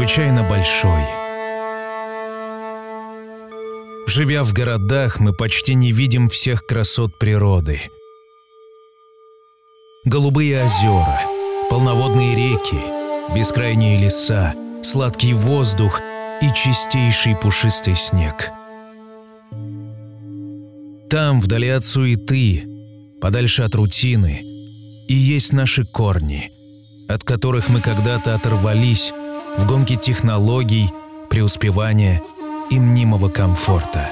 Чрезвычайно большой. Живя в городах, мы почти не видим всех красот природы. Голубые озера, полноводные реки, бескрайние леса, сладкий воздух и чистейший пушистый снег. Там, вдали от суеты, подальше от рутины, и есть наши корни, от которых мы когда-то оторвались в гонке технологий, преуспевания и мнимого комфорта.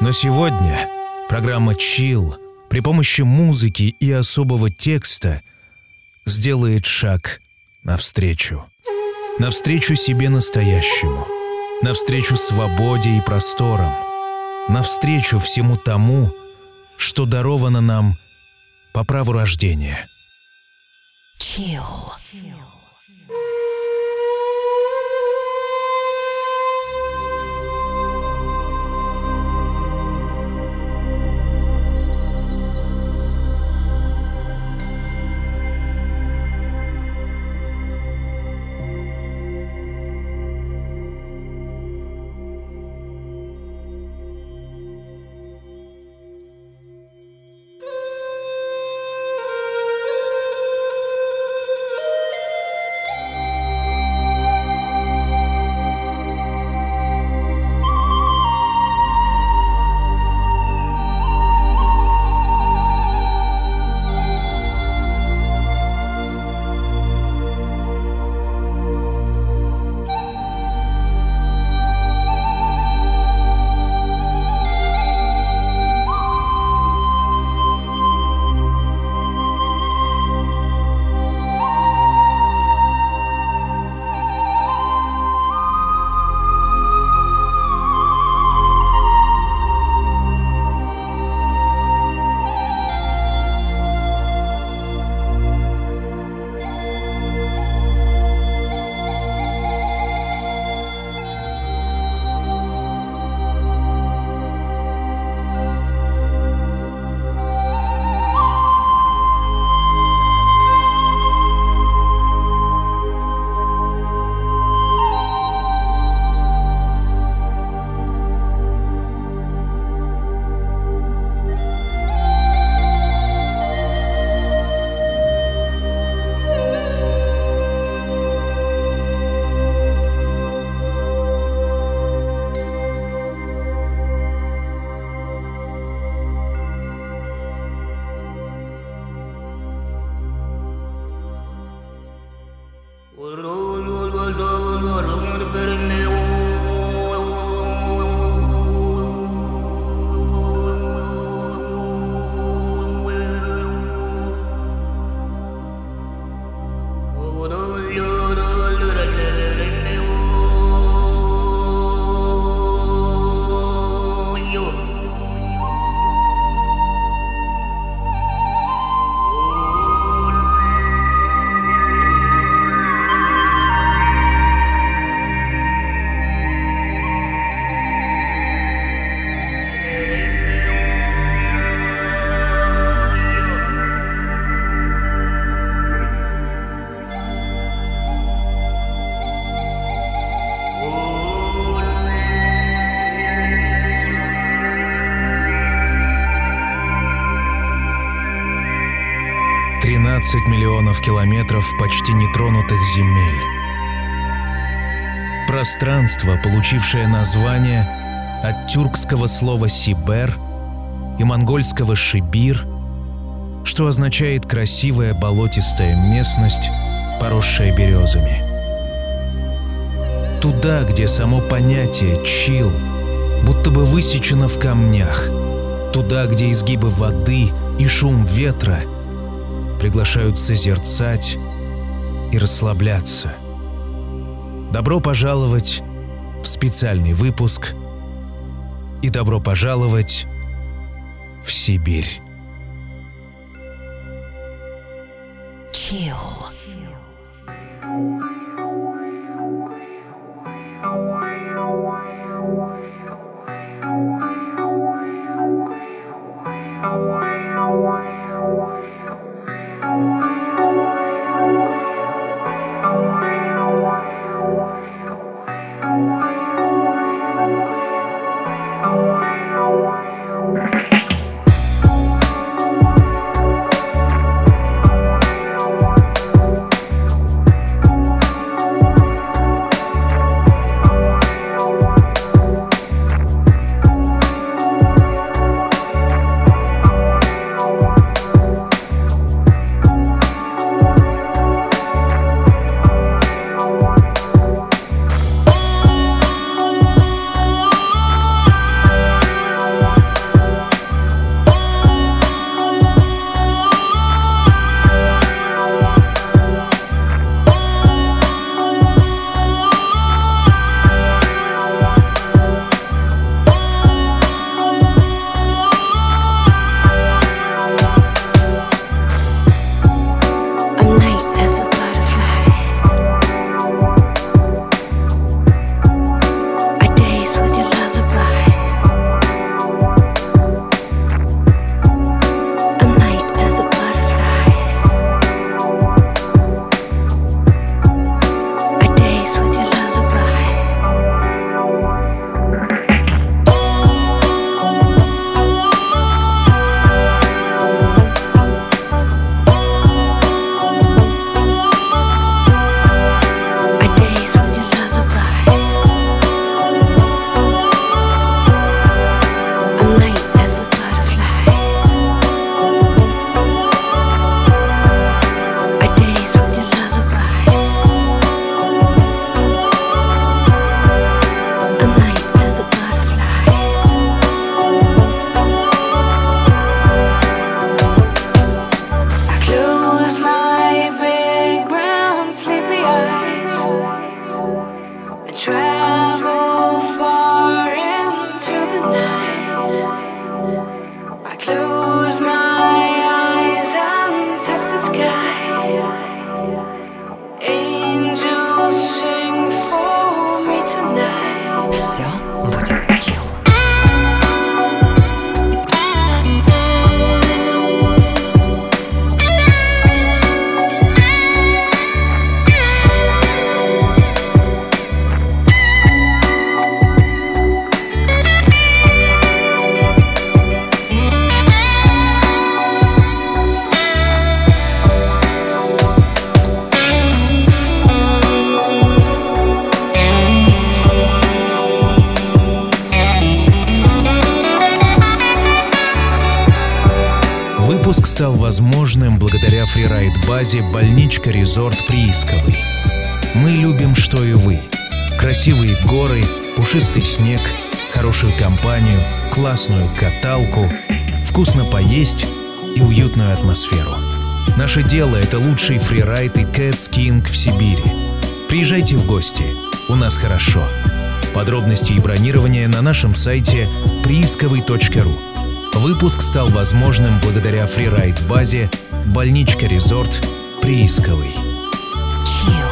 Но сегодня программа «Чил» при помощи музыки и особого текста сделает шаг навстречу. Навстречу себе настоящему. Навстречу свободе и просторам. Навстречу всему тому, что даровано нам по праву рождения. Chill. Миллионов километров почти нетронутых земель. Пространство, получившее название от тюркского слова «сибер» и монгольского «шибир», что означает «красивая болотистая местность, поросшая березами». Туда, где само понятие «чил» будто бы высечено в камнях, туда, где изгибы воды и шум ветра – приглашают созерцать и расслабляться. Добро пожаловать в специальный выпуск и добро пожаловать в Сибирь. Chill. Фрирайд-базе «Больничка-резорт Приисковый». Мы любим, что и вы. Красивые горы, пушистый снег, хорошую компанию, классную каталку, вкусно поесть и уютную атмосферу. Наше дело — это лучший фрирайд и кэтскинг в Сибири. Приезжайте в гости, у нас хорошо. Подробности и бронирование на нашем сайте приисковый.ру. Выпуск стал возможным благодаря фрирайд-базе «Больничка-резорт» Приисковый. you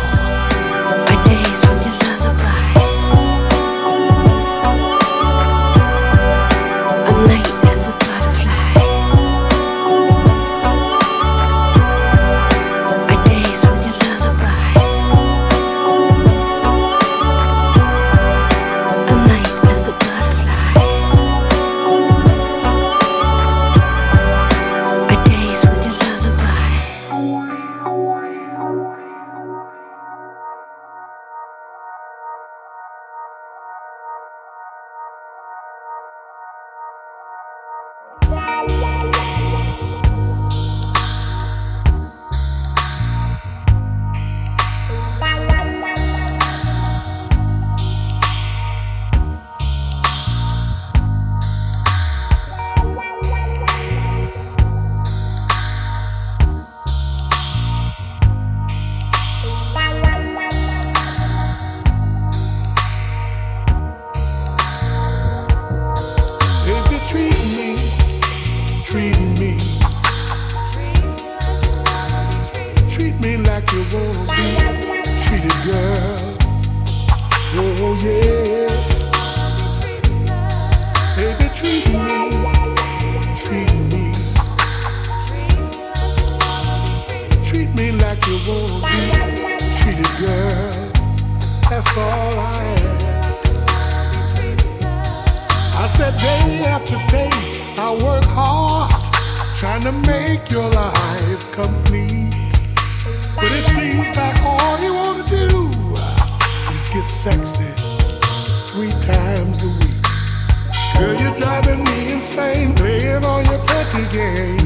driving me insane, playing all your petty games.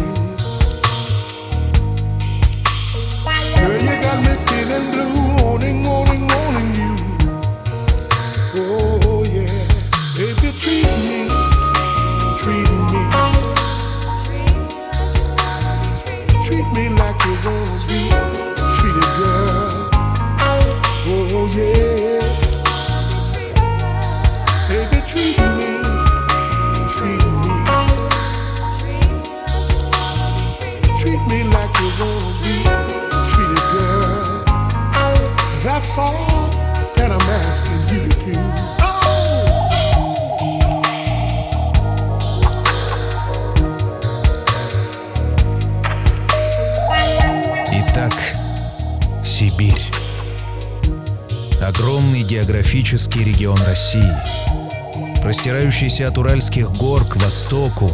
Географический регион России, простирающийся от Уральских гор к востоку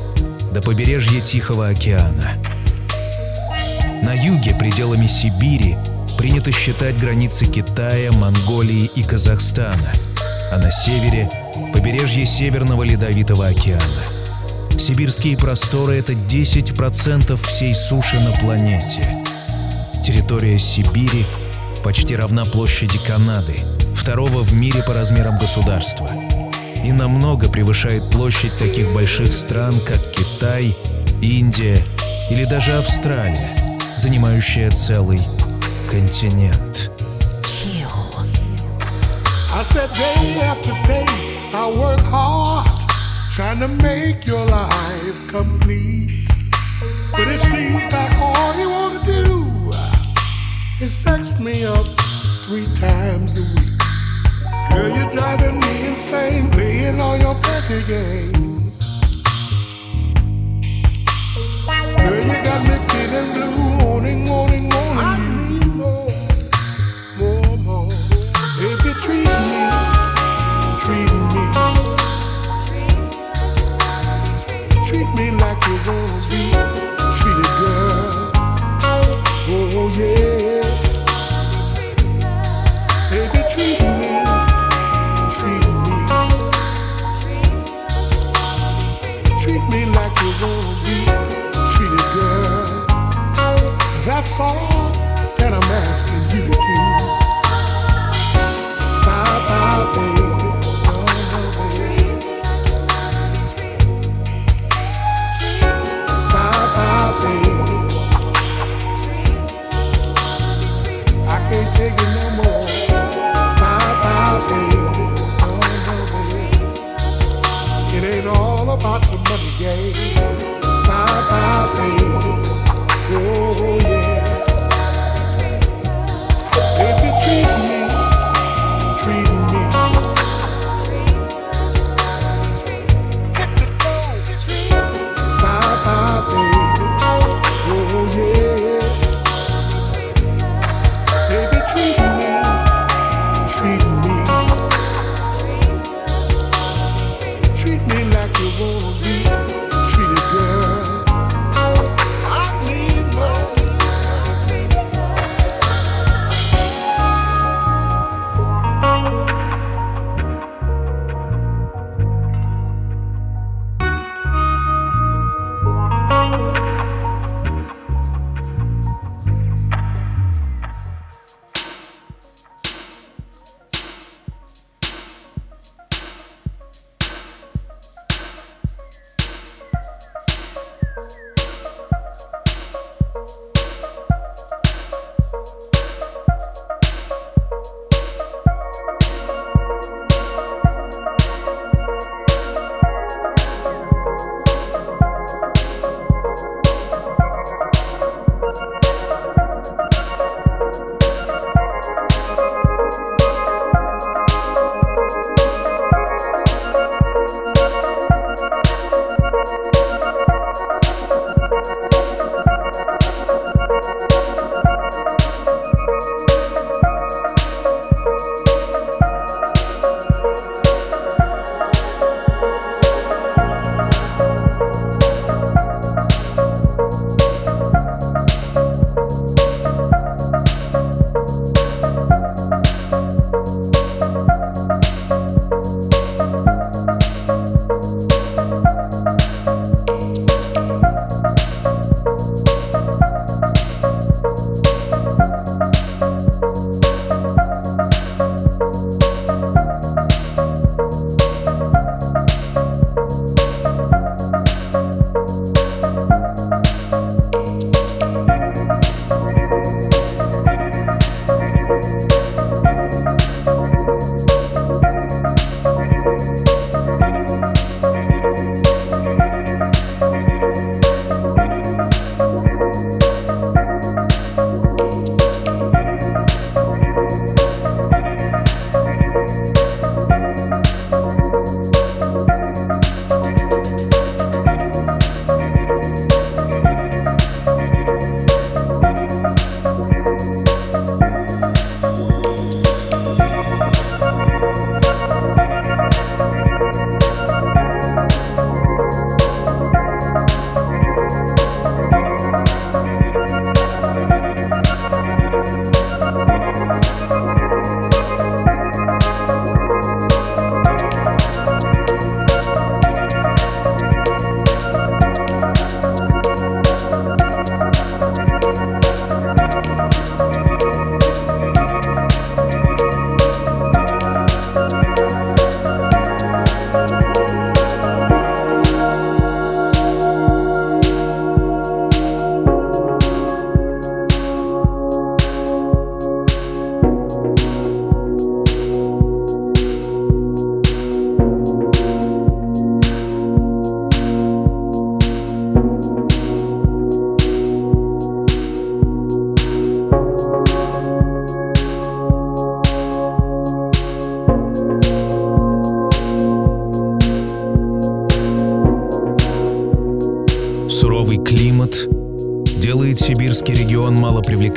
до побережья Тихого океана. На юге пределами Сибири принято считать границы Китая, Монголии и Казахстана, а на севере — побережье Северного Ледовитого океана. Сибирские просторы — это 10% всей суши на планете. Территория Сибири почти равна площади Канады, второго в мире по размерам государства, и намного превышает площадь таких больших стран, как Китай, Индия или даже Австралия, занимающая целый континент. Chill. I said day after day, I work hard trying to make your life complete. But it seems like all you want to do is sex me up three times a week. Girl, you're driving me insane, playing all your petty games. every day. Bye bye, baby.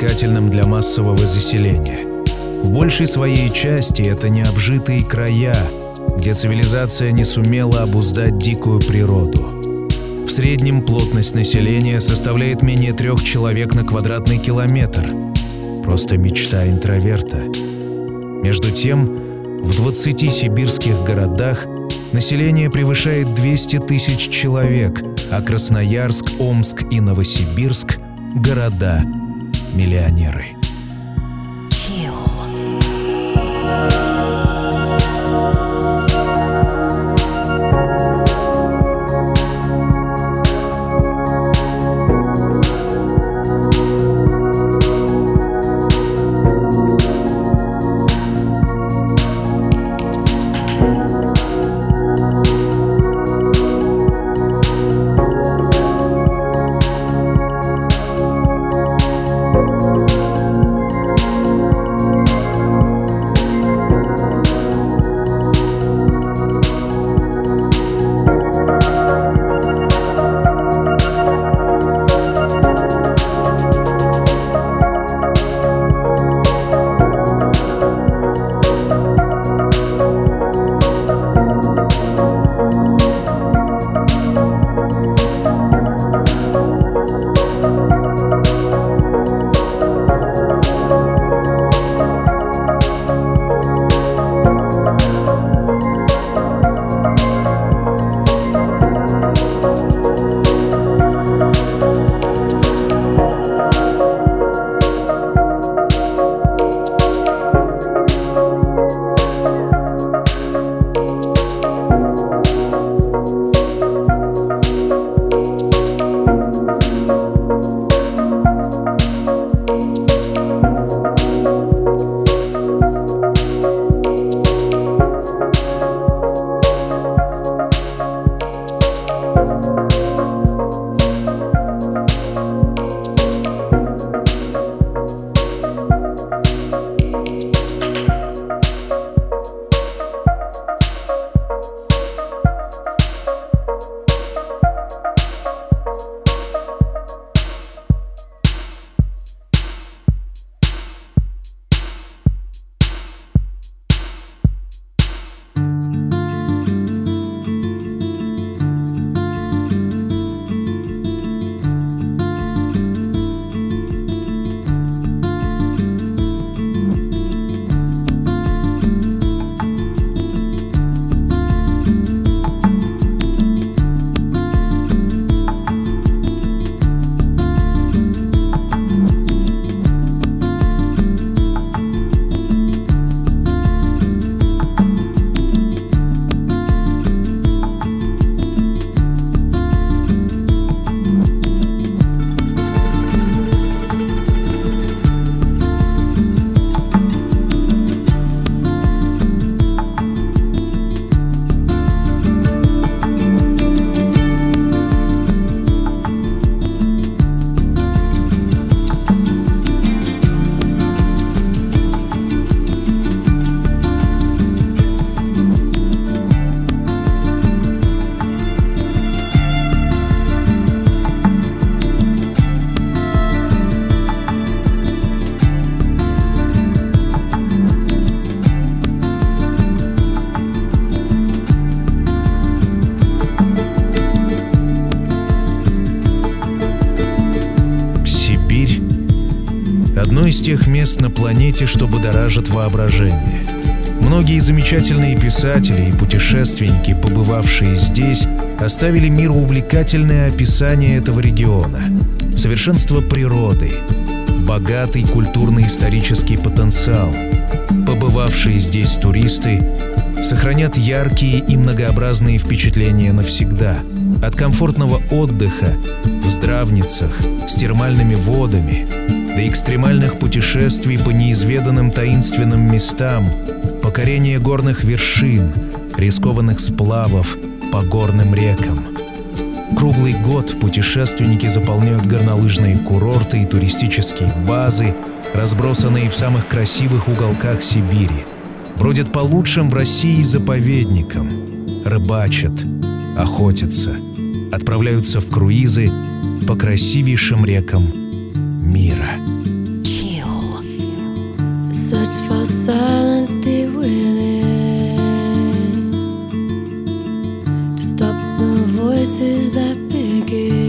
Малопривлекательным для массового заселения. В большей своей части это необжитые края, где цивилизация не сумела обуздать дикую природу. В среднем плотность населения составляет менее трех человек на квадратный километр. Просто мечта интроверта. Между тем, в 20 сибирских городах население превышает 200 тысяч человек, а Красноярск, Омск и Новосибирск – города-миллионеры. Из тех мест на планете, что будоражит воображение. Многие замечательные писатели и путешественники, побывавшие здесь, оставили миру увлекательное описание этого региона. Совершенство природы, богатый культурно-исторический потенциал. Побывавшие здесь туристы сохранят яркие и многообразные впечатления навсегда. От комфортного отдыха в здравницах с термальными водами до экстремальных путешествий по неизведанным таинственным местам, покорения горных вершин, рискованных сплавов по горным рекам. Круглый год путешественники заполняют горнолыжные курорты и туристические базы, разбросанные в самых красивых уголках Сибири, бродят по лучшим в России заповедникам, рыбачат, охотятся, отправляются в круизы по красивейшим рекам мира. Chill. Search for silence, deal with it. To stop the voices that begin.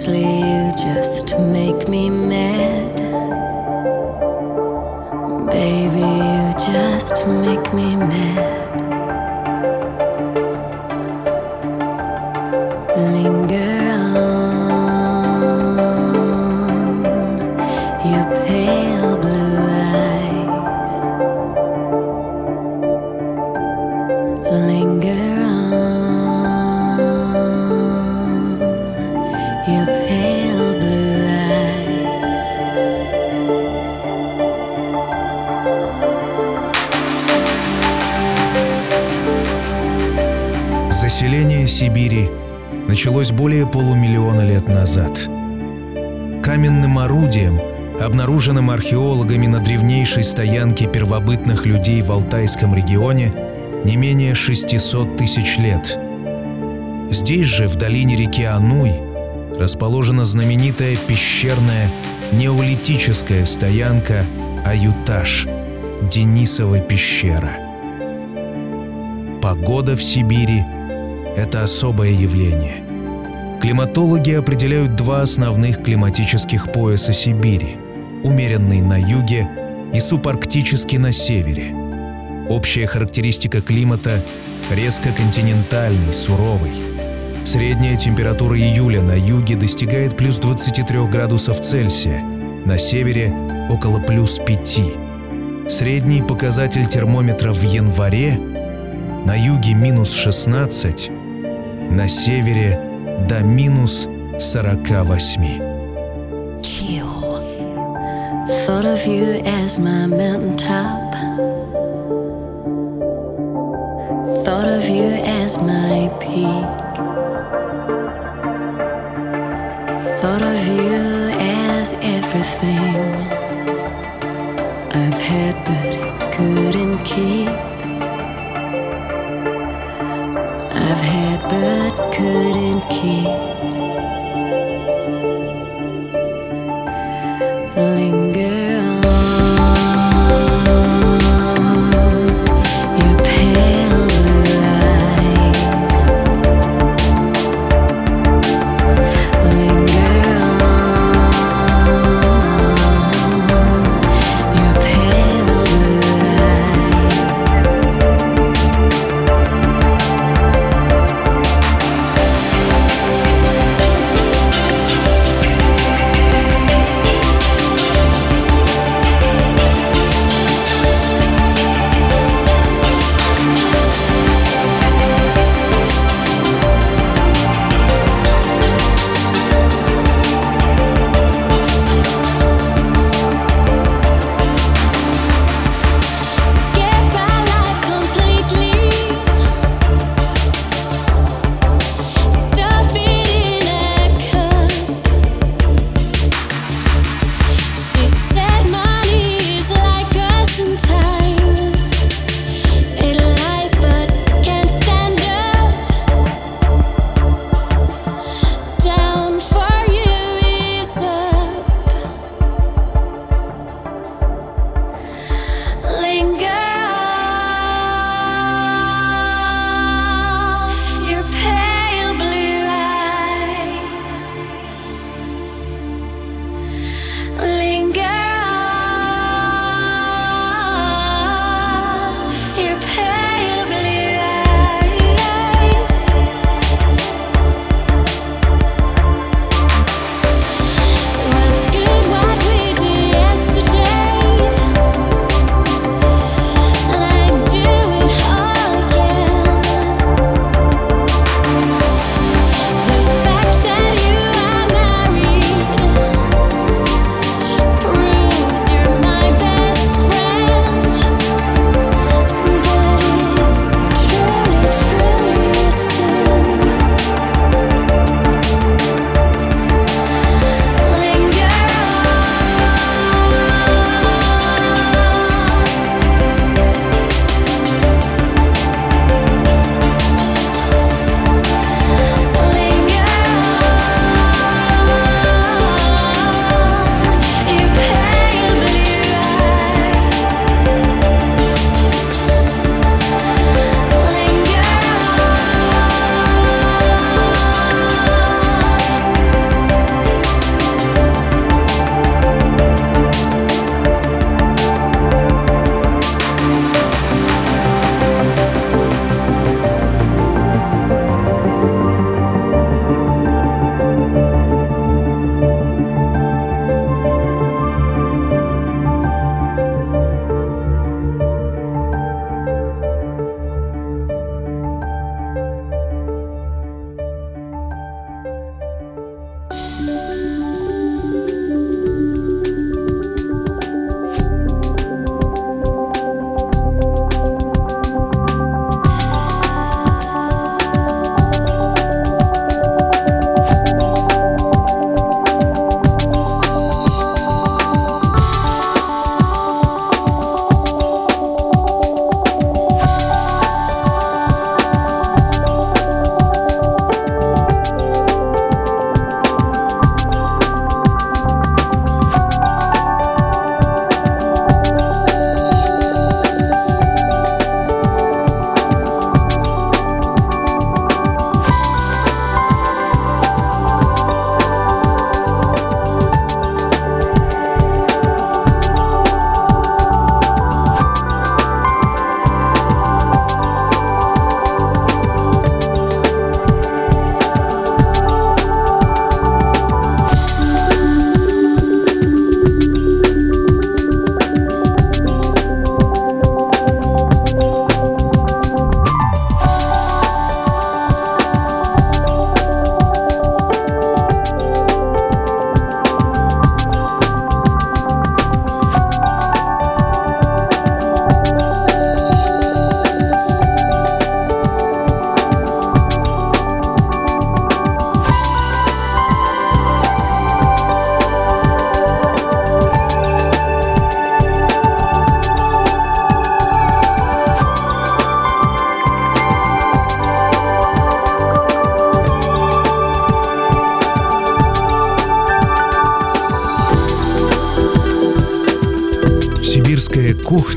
sleep. Обнаруженным археологами на древнейшей стоянке первобытных людей в Алтайском регионе, не менее 600 тысяч лет. Здесь же, в долине реки Ануй, расположена знаменитая пещерная неолитическая стоянка Аюташ, Денисова пещера. Погода в Сибири – это особое явление. Климатологи определяют два основных климатических пояса Сибири – умеренный на юге и субарктический на севере. Общая характеристика климата – резко континентальный, суровый – Средняя температура июля на юге достигает плюс 23 градусов Цельсия, на севере – около плюс 5. Средний показатель термометра в январе – на юге минус 16, на севере – до минус 48. Chill. Thought of you as my mountaintop. Thought of you as my peak. Thought of you as everything I've had but couldn't keep. I've had but couldn't keep.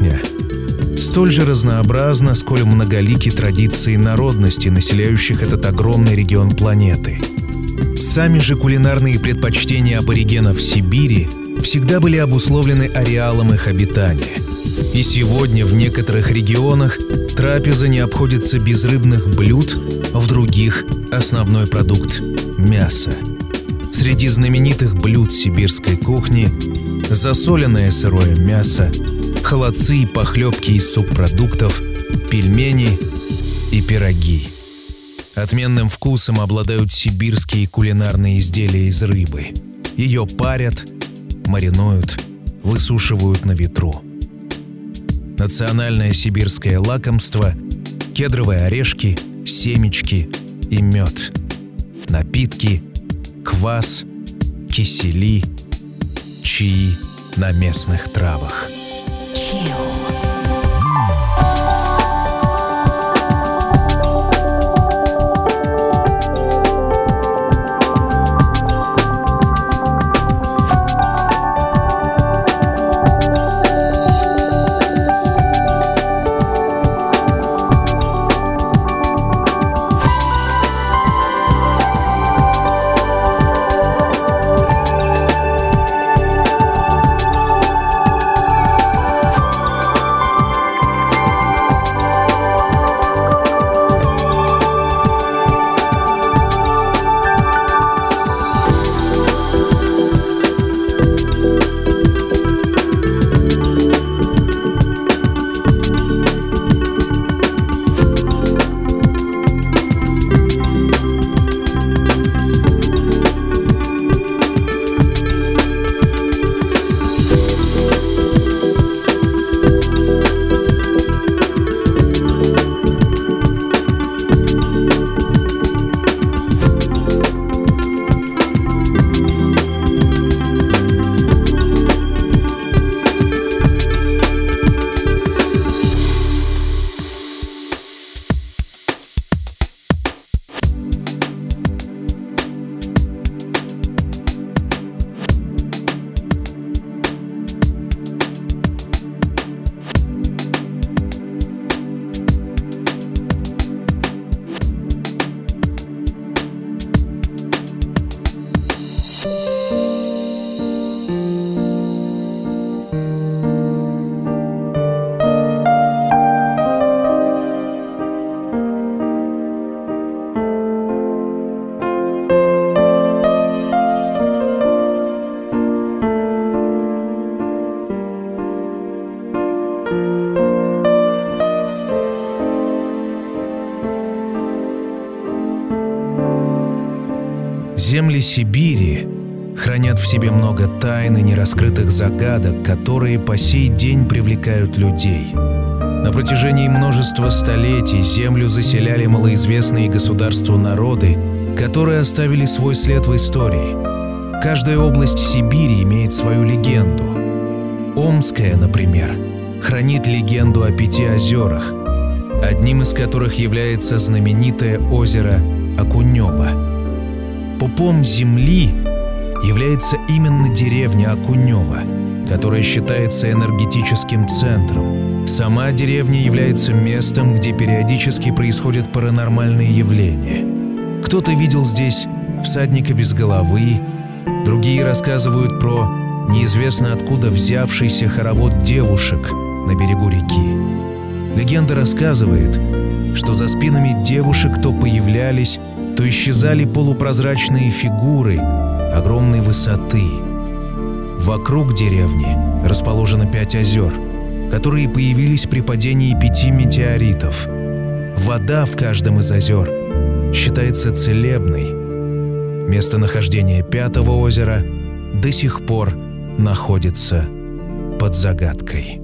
Кухня столь же разнообразна, сколь многолики традиции народности, населяющих этот огромный регион планеты. Сами же кулинарные предпочтения аборигенов Сибири всегда были обусловлены ареалом их обитания. И сегодня в некоторых регионах трапеза не обходится без рыбных блюд, в других – основной продукт – мясо. Среди знаменитых блюд сибирской кухни – засоленное сырое мясо, холодцы и похлебки из субпродуктов, пельмени и пироги. Отменным вкусом обладают сибирские кулинарные изделия из рыбы. Ее парят, маринуют, высушивают на ветру. Национальное сибирское лакомство – кедровые орешки, семечки и мед. Напитки, квас, кисели, чаи на местных травах. Земли Сибири хранят в себе много тайн и нераскрытых загадок, которые по сей день привлекают людей. На протяжении множества столетий землю заселяли малоизвестные государству народы, которые оставили свой след в истории. Каждая область Сибири имеет свою легенду. Омская, например, хранит легенду о пяти озерах, одним из которых является знаменитое озеро Окунево – Пупом земли является именно деревня Окунева, которая считается энергетическим центром. Сама деревня является местом, где периодически происходят паранормальные явления. Кто-то видел здесь всадника без головы, другие рассказывают про неизвестно откуда взявшийся хоровод девушек на берегу реки. Легенда рассказывает, что за спинами девушек то появлялись, то исчезали полупрозрачные фигуры огромной высоты. Вокруг деревни расположено пять озер, которые появились при падении пяти метеоритов. Вода в каждом из озер считается целебной. Местонахождение пятого озера до сих пор находится под загадкой.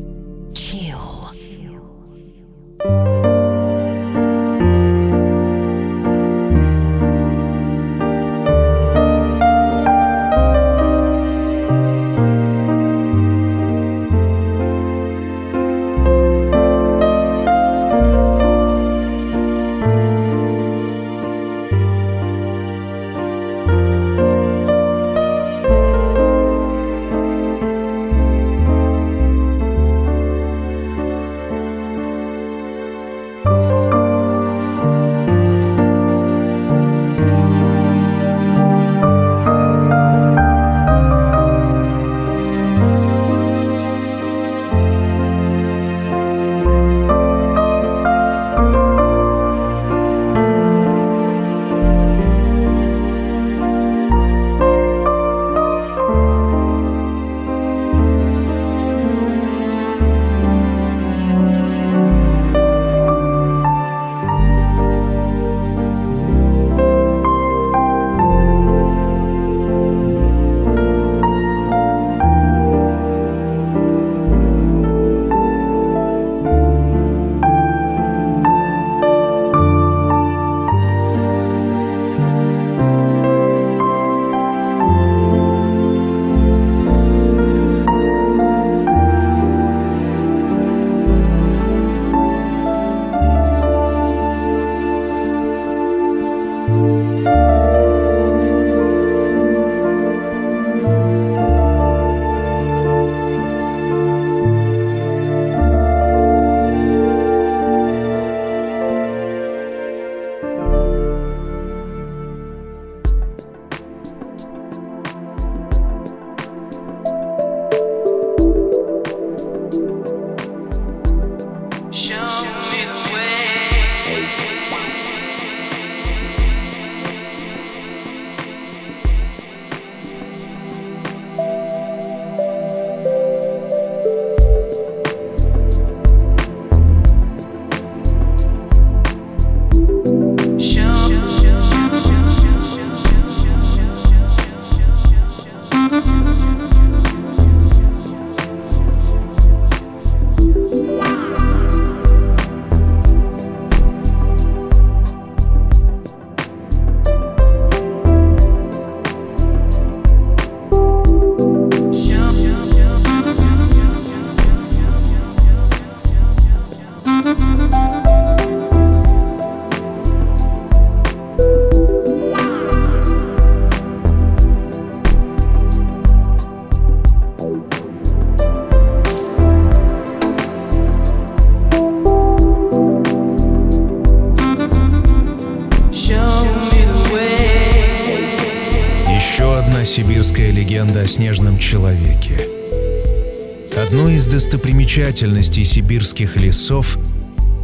Легенда о снежном человеке. Одной из достопримечательностей сибирских лесов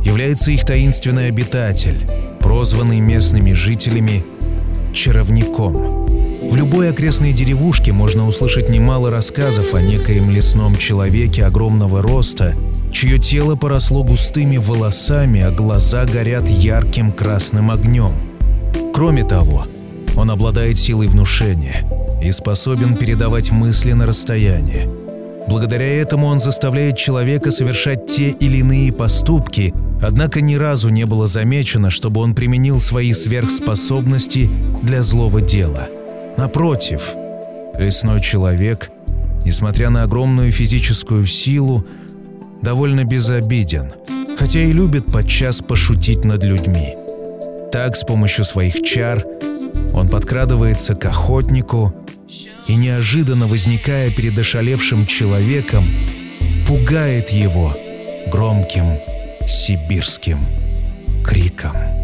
является их таинственный обитатель, прозванный местными жителями «чаровником». В любой окрестной деревушке можно услышать немало рассказов о некоем лесном человеке огромного роста, чье тело поросло густыми волосами, а глаза горят ярким красным огнем. Кроме того, он обладает силой внушения и способен передавать мысли на расстояние. Благодаря этому он заставляет человека совершать те или иные поступки, однако ни разу не было замечено, чтобы он применил свои сверхспособности для злого дела. Напротив, лесной человек, несмотря на огромную физическую силу, довольно безобиден, хотя и любит подчас пошутить над людьми. Так, с помощью своих чар, он подкрадывается к охотнику и, неожиданно возникая перед ошалевшим человеком, пугает его громким сибирским криком.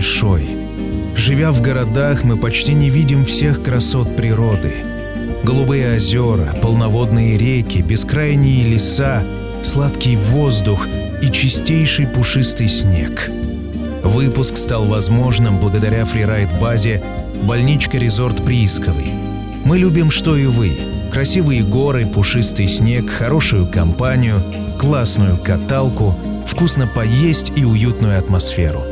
Большой. Живя в городах, мы почти не видим всех красот природы. Голубые озера, полноводные реки, бескрайние леса, сладкий воздух и чистейший пушистый снег. Выпуск стал возможным благодаря фрирайд-базе «Больничка-резорт Приисковый». Мы любим, что и вы. Красивые горы, пушистый снег, хорошую компанию, классную каталку, вкусно поесть и уютную атмосферу.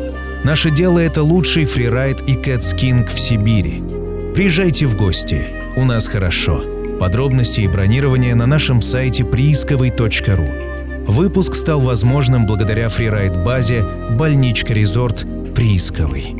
Наше дело — это лучший фрирайд и кэтскинг в Сибири. Приезжайте в гости. У нас хорошо. Подробности и бронирование на нашем сайте приисковый.ру. Выпуск стал возможным благодаря фрирайд-базе «Больничка-резорт Приисковый».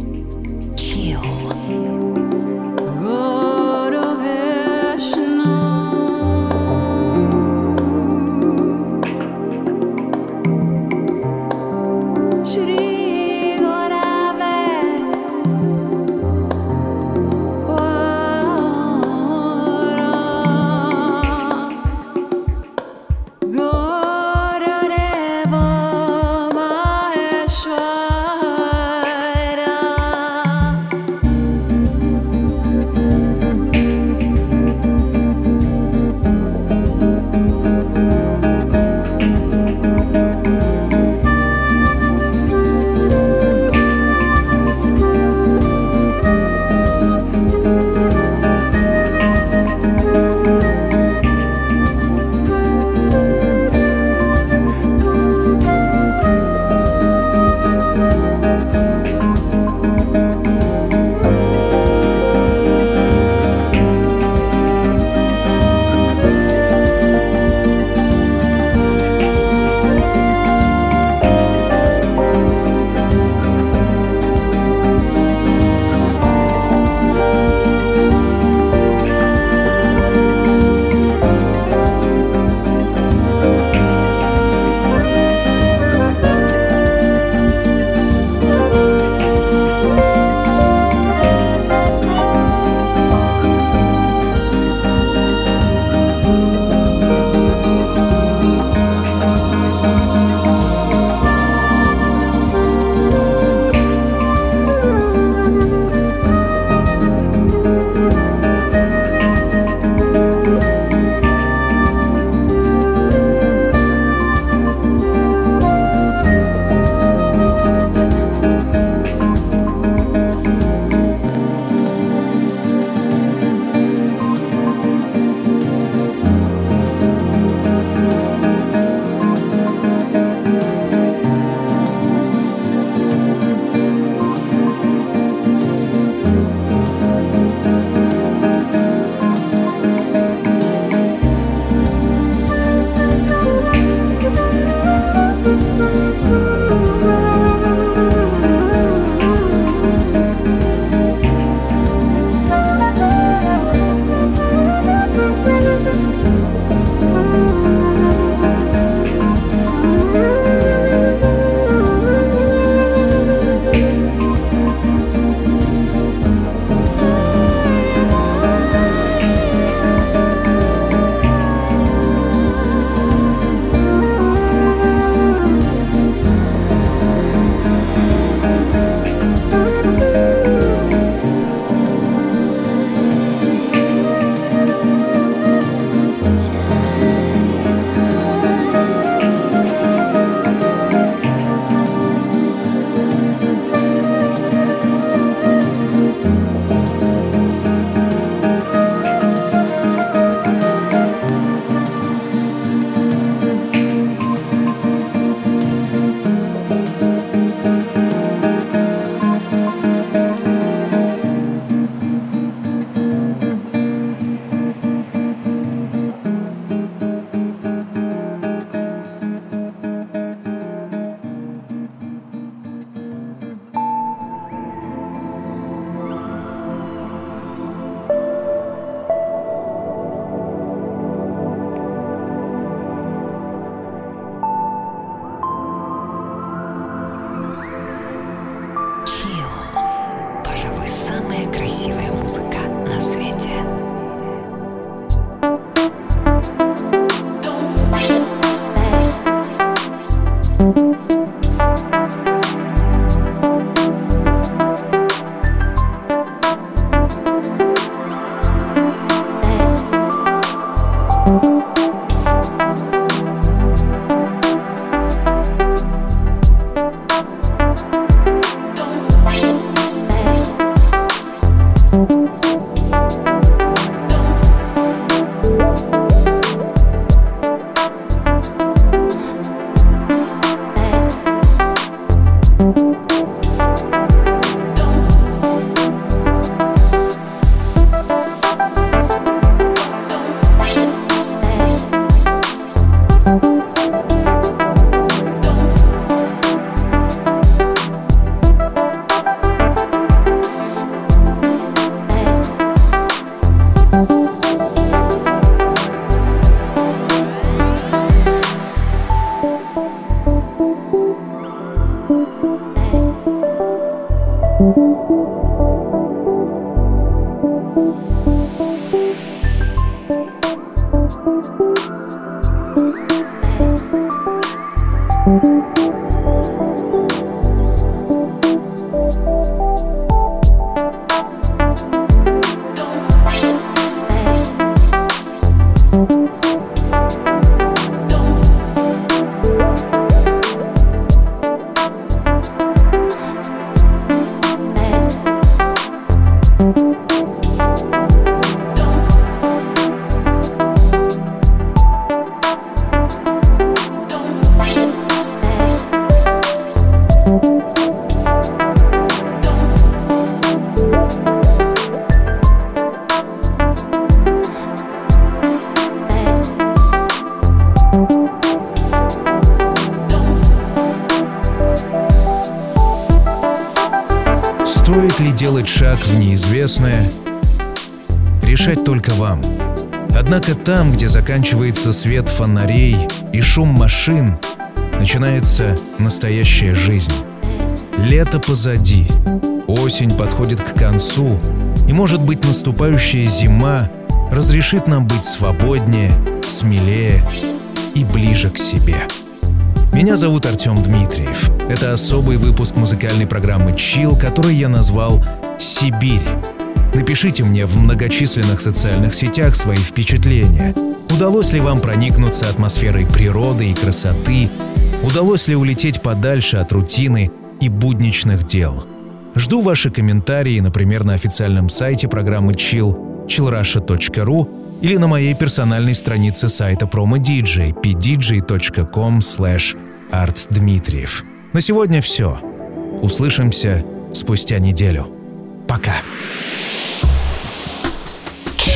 Там, где заканчивается свет фонарей и шум машин, начинается настоящая жизнь. Лето позади, осень подходит к концу, и, может быть, наступающая зима разрешит нам быть свободнее, смелее и ближе к себе. Меня зовут Артем Дмитриев. Это особый выпуск музыкальной программы Chill, который я назвал «Сибирь». Напишите мне в многочисленных социальных сетях свои впечатления. Удалось ли вам проникнуться атмосферой природы и красоты? Удалось ли улететь подальше от рутины и будничных дел? Жду ваши комментарии, например, на официальном сайте программы Chill chillrusha.ru или на моей персональной странице сайта promodj pdj.com artdmitriev. На сегодня все. Услышимся спустя неделю. Пока.